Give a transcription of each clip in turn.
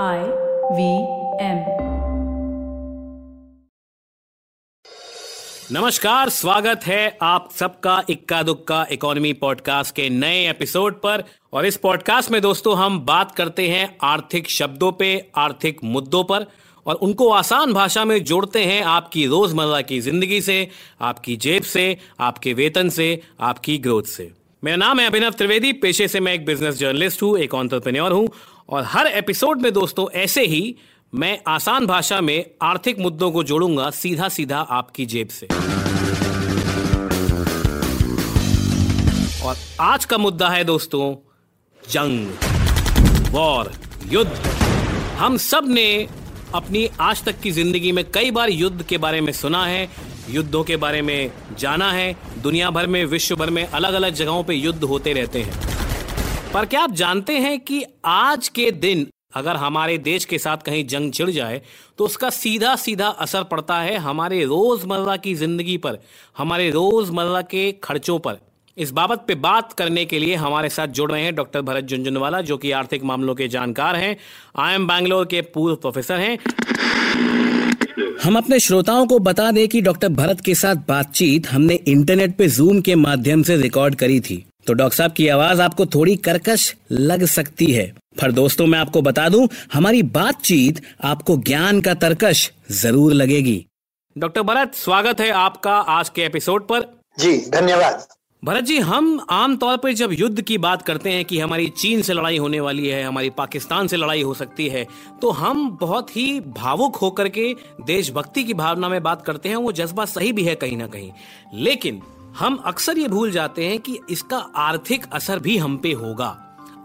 I V M नमस्कार, स्वागत है आप सबका इक्का दुक्का इकोनॉमी पॉडकास्ट के नए एपिसोड पर। और इस पॉडकास्ट में दोस्तों हम बात करते हैं आर्थिक शब्दों पे, आर्थिक मुद्दों पर। और उनको आसान भाषा में जोड़ते हैं आपकी रोज़मर्रा की ज़िंदगी से, आपकी जेब से, आपके वेतन से, आपकी ग्रोथ से। मेरा नाम है अभिनव त्रिवेदी, पेशे से मैं एक बिज़नेस जर्नलिस्ट हूँ, एक ऑन्टरप्रेन्योर हूँ। और हर एपिसोड में दोस्तों ऐसे ही मैं आसान भाषा में आर्थिक मुद्दों को जोड़ूँगा सीधा सीधा आपकी जेब से। और आज का मुद्दा है दोस्तों, जंग, वॉर, युद्ध। हम सबने अपनी आज तक की ज़िंदगी में कई बार युद्ध के बारे में सुना है, युद्धों के बारे में जाना है, दुनिया भर में, विश्व भर में अलग अलग जगहों पे युद्ध होते रहते हैं। पर क्या आप जानते हैं कि आज के दिन अगर हमारे देश के साथ कहीं जंग छिड़ जाए तो उसका सीधा सीधा असर पड़ता है हमारे रोज़मर्रा की ज़िंदगी पर, हमारे रोज़मर्रा के खर्चों पर। इस बाबत पे बात करने के लिए हमारे साथ जुड़ रहे हैं डॉक्टर भरत झुंझुनवाला, जो कि आर्थिक मामलों के जानकार हैं। आई एम बैंगलोर के पूर्व प्रोफेसर हैं। हम अपने श्रोताओं को बता दें कि डॉक्टर भरत के साथ बातचीत हमने इंटरनेट पे जूम के माध्यम से रिकॉर्ड करी थी। तो डॉक्टर साहब की आवाज़ आपको थोड़ी करकश लग सकती है। पर दोस्तों मैं आपको बता दूँ हमारी बातचीत आपको ज्ञान का तरकश ज़रूर लगेगी। डॉक्टर भरत स्वागत है आपका आज के एपिसोड पर। जी धन्यवाद। भरत जी हम आमतौर पर जब युद्ध की बात करते हैं कि हमारी चीन से लड़ाई होने वाली है हमारी पाकिस्तान से लड़ाई हो सकती है तो हम बहुत ही भावुक होकर के देशभक्ति की भावना में बात करते हैं वो जज्बा सही भी है कहीं ना कहीं। लेकिन हम अक्सर ये भूल जाते हैं कि इसका आर्थिक असर भी हम पे होगा।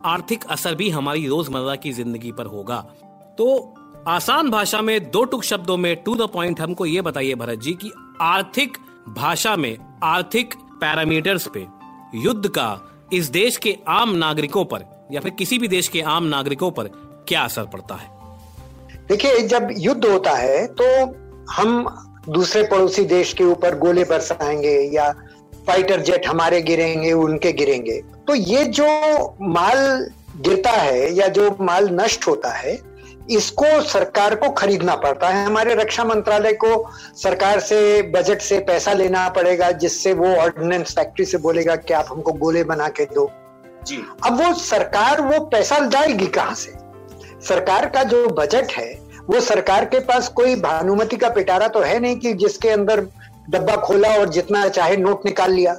आर्थिक असर भी हमारी रोज़मर्रा की ज़िंदगी पर होगा। तो आसान भाषा में दो टुक शब्दों में टू द पॉइंट हमको ये बताइए भरत जी कि आर्थिक भाषा में, आर्थिक पैरामीटर्स पे युद्ध का इस देश के आम नागरिकों पर या फिर किसी भी देश के आम नागरिकों पर क्या असर पड़ता है? देखिए, जब युद्ध होता है तो हम दूसरे पड़ोसी देश के ऊपर गोले बरसाएँगे या फाइटर जेट हमारे गिरेंगे उनके गिरेंगे। तो ये जो माल गिरता है या जो माल नष्ट होता है इसको सरकार को खरीदना पड़ता है। हमारे रक्षा मंत्रालय को सरकार से बजट से पैसा लेना पड़ेगा जिससे वो ऑर्डिनेंस फैक्ट्री से बोलेगा कि आप हमको गोले बना के दो। जी। अब वो सरकार वो पैसा जाएगी कहाँ से? सरकार का जो बजट है वो सरकार के पास कोई भानुमति का पिटारा तो है नहीं कि जिसके अंदर डब्बा खोला और जितना चाहे नोट निकाल लिया।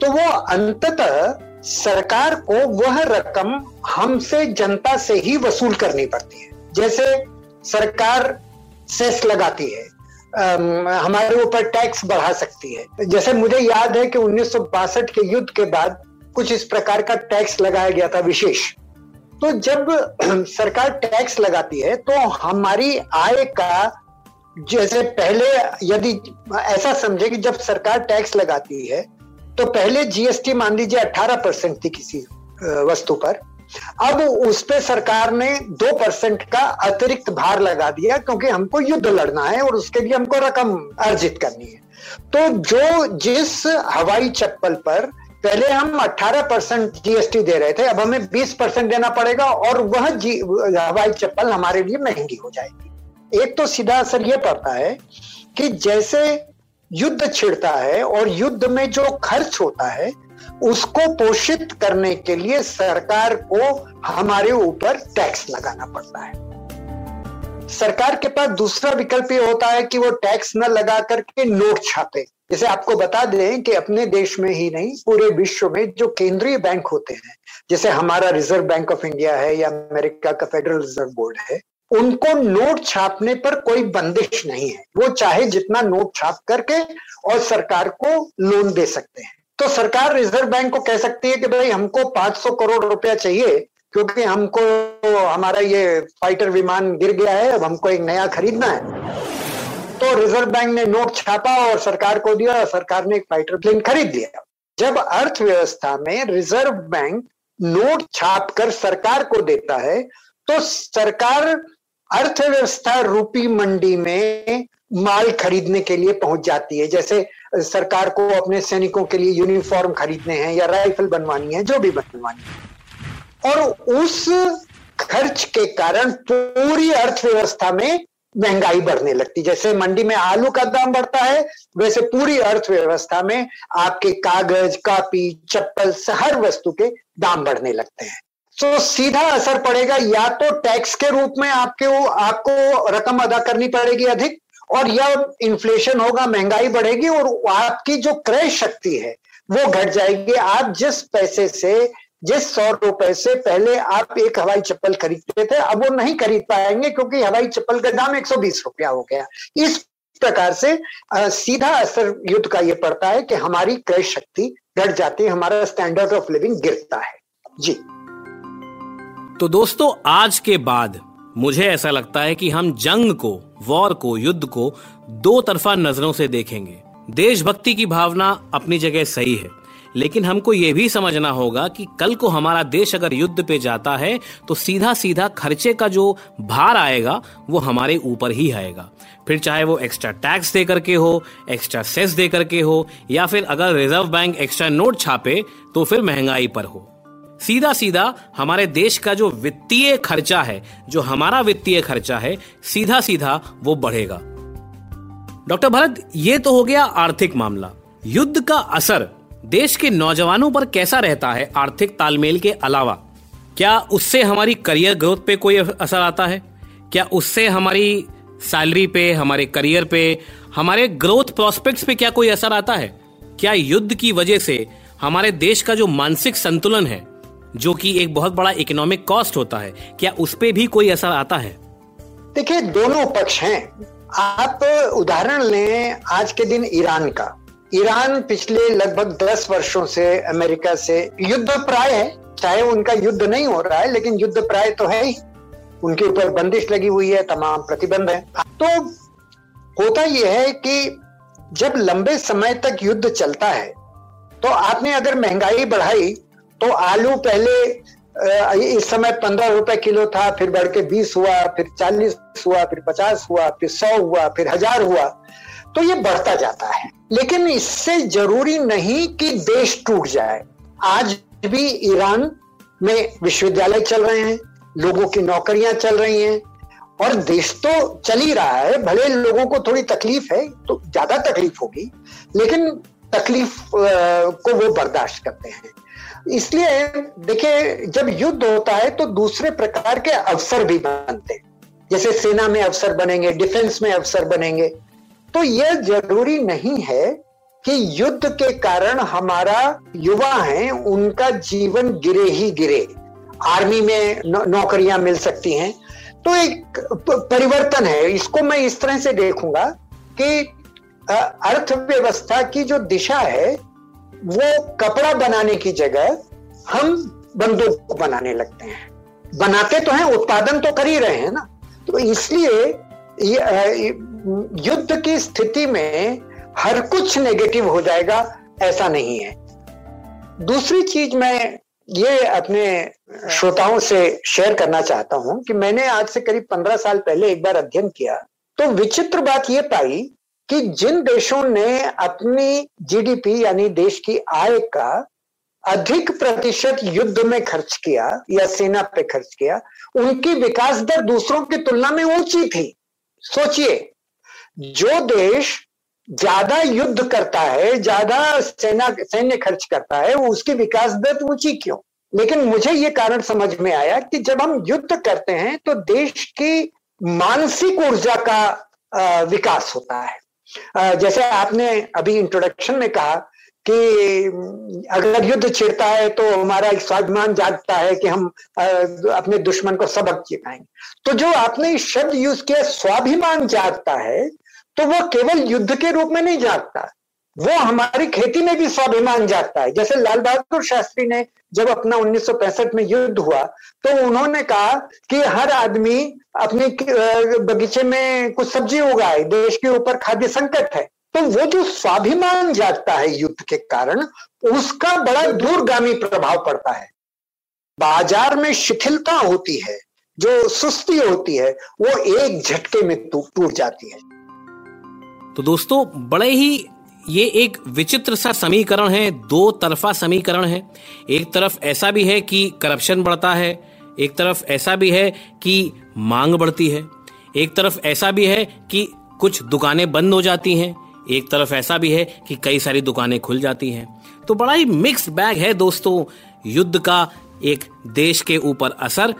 तो वो अंततः सरकार को वह रकम हमसे जनता से ही वसूल करनी पड़ती है। जैसे सरकार सेस लगाती है हमारे ऊपर टैक्स बढ़ा सकती है। जैसे मुझे याद है कि उन्नीस सौ बासठ के युद्ध के बाद कुछ इस प्रकार का टैक्स लगाया गया था विशेष। तो जब सरकार टैक्स लगाती है तो हमारी आय का जैसे पहले यदि ऐसा समझे कि जब सरकार टैक्स लगाती है तो पहले जीएसटी मान लीजिए 18 परसेंट थी किसी वस्तु पर। अब उस पर सरकार ने दो परसेंट का अतिरिक्त भार लगा दिया क्योंकि हमको युद्ध लड़ना है और उसके लिए हमको रकम अर्जित करनी है। तो जो जिस हवाई चप्पल पर पहले हम 18 परसेंट जीएसटी दे रहे थे, अब हमें 20 परसेंट देना पड़ेगा और वह हवाई चप्पल हमारे लिए महँगी हो जाएगी। एक तो सीधा असर यह पड़ता है कि जैसे युद्ध छिड़ता है और युद्ध में जो खर्च होता है, उसको पोषित करने के लिए सरकार को हमारे ऊपर टैक्स लगाना पड़ता है। सरकार के पास दूसरा विकल्प ये होता है कि वो टैक्स न लगा करके नोट छापे। जैसे आपको बता दें कि अपने देश में ही नहीं, पूरे विश्व में जो केंद्रीय बैंक होते हैं, जैसे हमारा रिज़र्व बैंक ऑफ़ इंडिया है या अमेरिका का फेडरल रिज़र्व बोर्ड है उनको नोट छापने पर कोई बंदिश नहीं है। वो चाहे जितना नोट छाप करके और सरकार को लोन दे सकते हैं। तो सरकार रिज़र्व बैंक को कह सकती है कि भाई, हमको 500 करोड़ रुपया चाहिए, क्योंकि हमको हमारा ये फाइटर विमान गिर गया है, अब हमको एक नया खरीदना है। तो रिज़र्व बैंक ने नोट छापा और सरकार को दिया और सरकार ने एक फाइटर प्लेन खरीद लिया। जब अर्थव्यवस्था में रिज़र्व बैंक नोट छाप कर सरकार को देता है तो सरकार अर्थव्यवस्था रूपी मंडी में माल खरीदने के लिए पहुँच जाती है। जैसे सरकार को अपने सैनिकों के लिए यूनिफॉर्म खरीदने हैं या राइफल बनवानी है, जो भी बनवानी है। और उस खर्च के कारण पूरी अर्थव्यवस्था में महँगाई बढ़ने लगती जैसे मंडी में आलू का दाम बढ़ता है, वैसे पूरी अर्थव्यवस्था में आपके कागज़, कापी, चप्पल, हर वस्तु के दाम बढ़ने लगते हैं। तो सीधा असर पड़ेगा या तो टैक्स के रूप में आपके वो आपको रकम अदा करनी पड़ेगी अधिक और या इन्फ्लेशन होगा महँगाई बढ़ेगी और आपकी जो क्रय शक्ति है वो घट जाएगी। आप जिस पैसे से जिस सौ रुपए से पहले आप एक हवाई चप्पल खरीदते थे अब वो नहीं खरीद पाएँगे क्योंकि हवाई चप्पल का दाम 120 रुपया हो गया। इस प्रकार से आ, सीधा असर युद्ध का ये पड़ता है कि हमारी क्रय शक्ति घट जाती है हमारा स्टैंडर्ड ऑफ़ लिविंग गिरता है। जी। तो दोस्तों, आज के बाद मुझे ऐसा लगता है कि हम जंग को, वॉर को, युद्ध को दो तरफा नज़रों से देखेंगे। देशभक्ति की भावना अपनी जगह सही है, लेकिन हमको ये भी समझना होगा कि कल को हमारा देश अगर युद्ध पे जाता है तो सीधा सीधा खर्चे का जो भार आएगा, वो हमारे ऊपर ही आएगा। फिर चाहे वो एक्स्ट्रा टैक्स दे करके हो एक्स्ट्रा सेस दे करके हो, या फिर अगर रिज़र्व बैंक एक्स्ट्रा नोट छापे तो फिर महँगाई पर हो। सीधा सीधा हमारे देश का जो वित्तीय खर्चा है, जो हमारा वित्तीय खर्चा है सीधा सीधा वो बढ़ेगा। डॉक्टर भरत, ये तो हो गया आर्थिक मामला। युद्ध का असर देश के नौजवानों पर कैसा रहता है आर्थिक तालमेल के अलावा? क्या उससे हमारी करियर ग्रोथ पे कोई असर आता है? क्या उससे हमारी सैलरी पे, हमारे करियर पे, हमारे ग्रोथ प्रोस्पेक्ट्स पे क्या कोई असर आता है? क्या युद्ध की वजह से हमारे देश का जो मानसिक संतुलन है जो कि एक बहुत बड़ा इकोनॉमिक कॉस्ट होता है। क्या उस पर भी कोई असर आता है? देखिए, दोनों पक्ष हैं। आप उदाहरण लें आज के दिन ईरान का। ईरान पिछले लगभग दस वर्षों से अमेरिका से युद्ध प्राय है। चाहे उनका युद्ध नहीं हो रहा है, लेकिन युद्ध प्राय तो है ही। उनके ऊपर बंदिश लगी हुई है, तमाम प्रतिबंध है। तो होता यह है कि जब लंबे समय तक युद्ध चलता है तो आपने अगर महँगाई बढ़ाई तो आलू पहले इस समय पंद्रह रुपए किलो था, फिर बढ़ के बीस हुआ, फिर चालीस हुआ, फिर पचास हुआ, फिर सौ हुआ, फिर हज़ार हुआ। तो ये बढ़ता जाता है। लेकिन इससे ज़रूरी नहीं कि देश टूट जाए। आज भी ईरान में विश्वविद्यालय चल रहे हैं, लोगों की नौकरियाँ चल रही हैं, और देश तो चल ही रहा है। भले लोगों को थोड़ी तकलीफ़ है तो ज़्यादा तकलीफ़ होगी, लेकिन तकलीफ़ को वो बर्दाश्त करते हैं। इसलिए, देखिए, जब युद्ध होता है तो दूसरे प्रकार के अवसर भी बनते हैं। जैसे सेना में अवसर बनेंगे, डिफेंस में अवसर बनेंगे। तो यह ज़रूरी नहीं है कि युद्ध के कारण हमारा युवा है, उनका जीवन गिरे ही गिरे। आर्मी में नौकरियाँ मिल सकती हैं। तो एक परिवर्तन है। इसको मैं इस तरह से देखूँगा कि अर्थव्यवस्था की जो दिशा है वो कपड़ा बनाने की जगह हम बंदूक बनाने लगते हैं। बनाते तो हैं, उत्पादन तो कर ही रहे हैं ना। तो इसलिए युद्ध की स्थिति में हर कुछ नेगेटिव हो जाएगा, ऐसा नहीं है। दूसरी चीज़ मैं ये अपने श्रोताओं से शेयर करना चाहता हूँ कि मैंने आज से करीब पंद्रह साल पहले एक बार अध्ययन किया तो विचित्र बात यह पाई कि जिन देशों ने अपनी जीडीपी यानी देश की आय का अधिक प्रतिशत युद्ध में खर्च किया या सेना पे खर्च किया, उनकी विकास दर दूसरों की तुलना में ऊँची थी। सोचिए, जो देश ज़्यादा युद्ध करता है, ज़्यादा सेना, सैन्य खर्च करता है उसकी विकास दर ऊँची क्यों? लेकिन मुझे ये कारण समझ में आया कि जब हम युद्ध करते हैं तो देश की मानसिक ऊर्जा का विकास होता है। जैसे आपने अभी इंट्रोडक्शन में कहा कि, अगर युद्ध छिड़ता है तो हमारा एक स्वाभिमान जागता है कि हम अपने दुश्मन को सबक सिखाएँगे तो जो आपने शब्द यूज़ किया, स्वाभिमान जागता है तो वो केवल युद्ध के रूप में नहीं जागता। वो हमारी खेती में भी स्वाभिमान जागता है। जैसे लाल बहादुर शास्त्री ने जब अपना 1965 में युद्ध हुआ तो उन्होंने कहा कि हर आदमी अपने बगीचे में कुछ सब्ज़ी उगाए, देश के ऊपर खाद्य संकट है। तो वो जो स्वाभिमान जागता है युद्ध के कारण, उसका बड़ा दूरगामी प्रभाव पड़ता है। बाज़ार में शिथिलता होती है, जो सुस्ती होती है, वो एक झटके में टूट जाती है। तो दोस्तों, बड़े ही ये एक विचित्र सा समीकरण है, दो तरफा समीकरण है। एक तरफ़ ऐसा भी है कि करप्शन बढ़ता है, एक तरफ़ ऐसा भी है कि मांग बढ़ती है। एक तरफ़ ऐसा भी है कि कुछ दुकानें बंद हो जाती हैं, एक तरफ़ ऐसा भी है कि कई सारी दुकानें खुल जाती हैं। तो बड़ा ही मिक्स बैग है दोस्तों, युद्ध का एक देश के ऊपर असर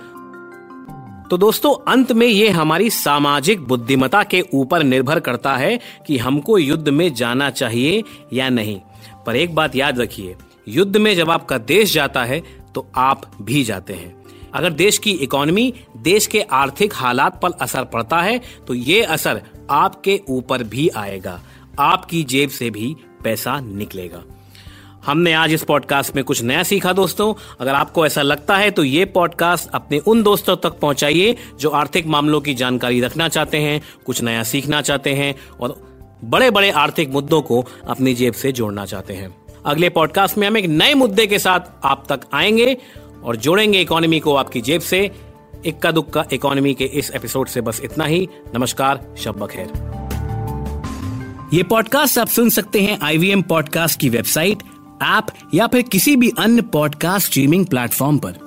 तो दोस्तों, अंत में ये हमारी सामाजिक बुद्धिमता के ऊपर निर्भर करता है कि हमको युद्ध में जाना चाहिए या नहीं। पर एक बात याद रखिए, युद्ध में जब आपका देश जाता है तो आप भी जाते हैं। अगर देश की इकोनॉमी देश के आर्थिक हालात पर असर पड़ता है तो ये असर आपके ऊपर भी आएगा। आपकी जेब से भी पैसा निकलेगा। हमने आज इस पॉडकास्ट में कुछ नया सीखा दोस्तों। अगर आपको ऐसा लगता है तो ये पॉडकास्ट अपने उन दोस्तों तक पहुंचाइए जो आर्थिक मामलों की जानकारी रखना चाहते हैं, कुछ नया सीखना चाहते हैं और बड़े बड़े आर्थिक मुद्दों को अपनी जेब से जोड़ना चाहते हैं। अगले पॉडकास्ट में हम एक नए मुद्दे के साथ आप तक आएँगे और जोड़ेंगे इकोनॉमी को आपकी जेब से। इक्का दुक्का इकोनॉमी के इस एपिसोड से बस इतना ही। नमस्कार, शब खैर ये पॉडकास्ट आप सुन सकते हैं आईवीएम पॉडकास्ट की वेबसाइट ऐप या फिर किसी भी अन्य पॉडकास्ट स्ट्रीमिंग प्लेटफॉर्म पर।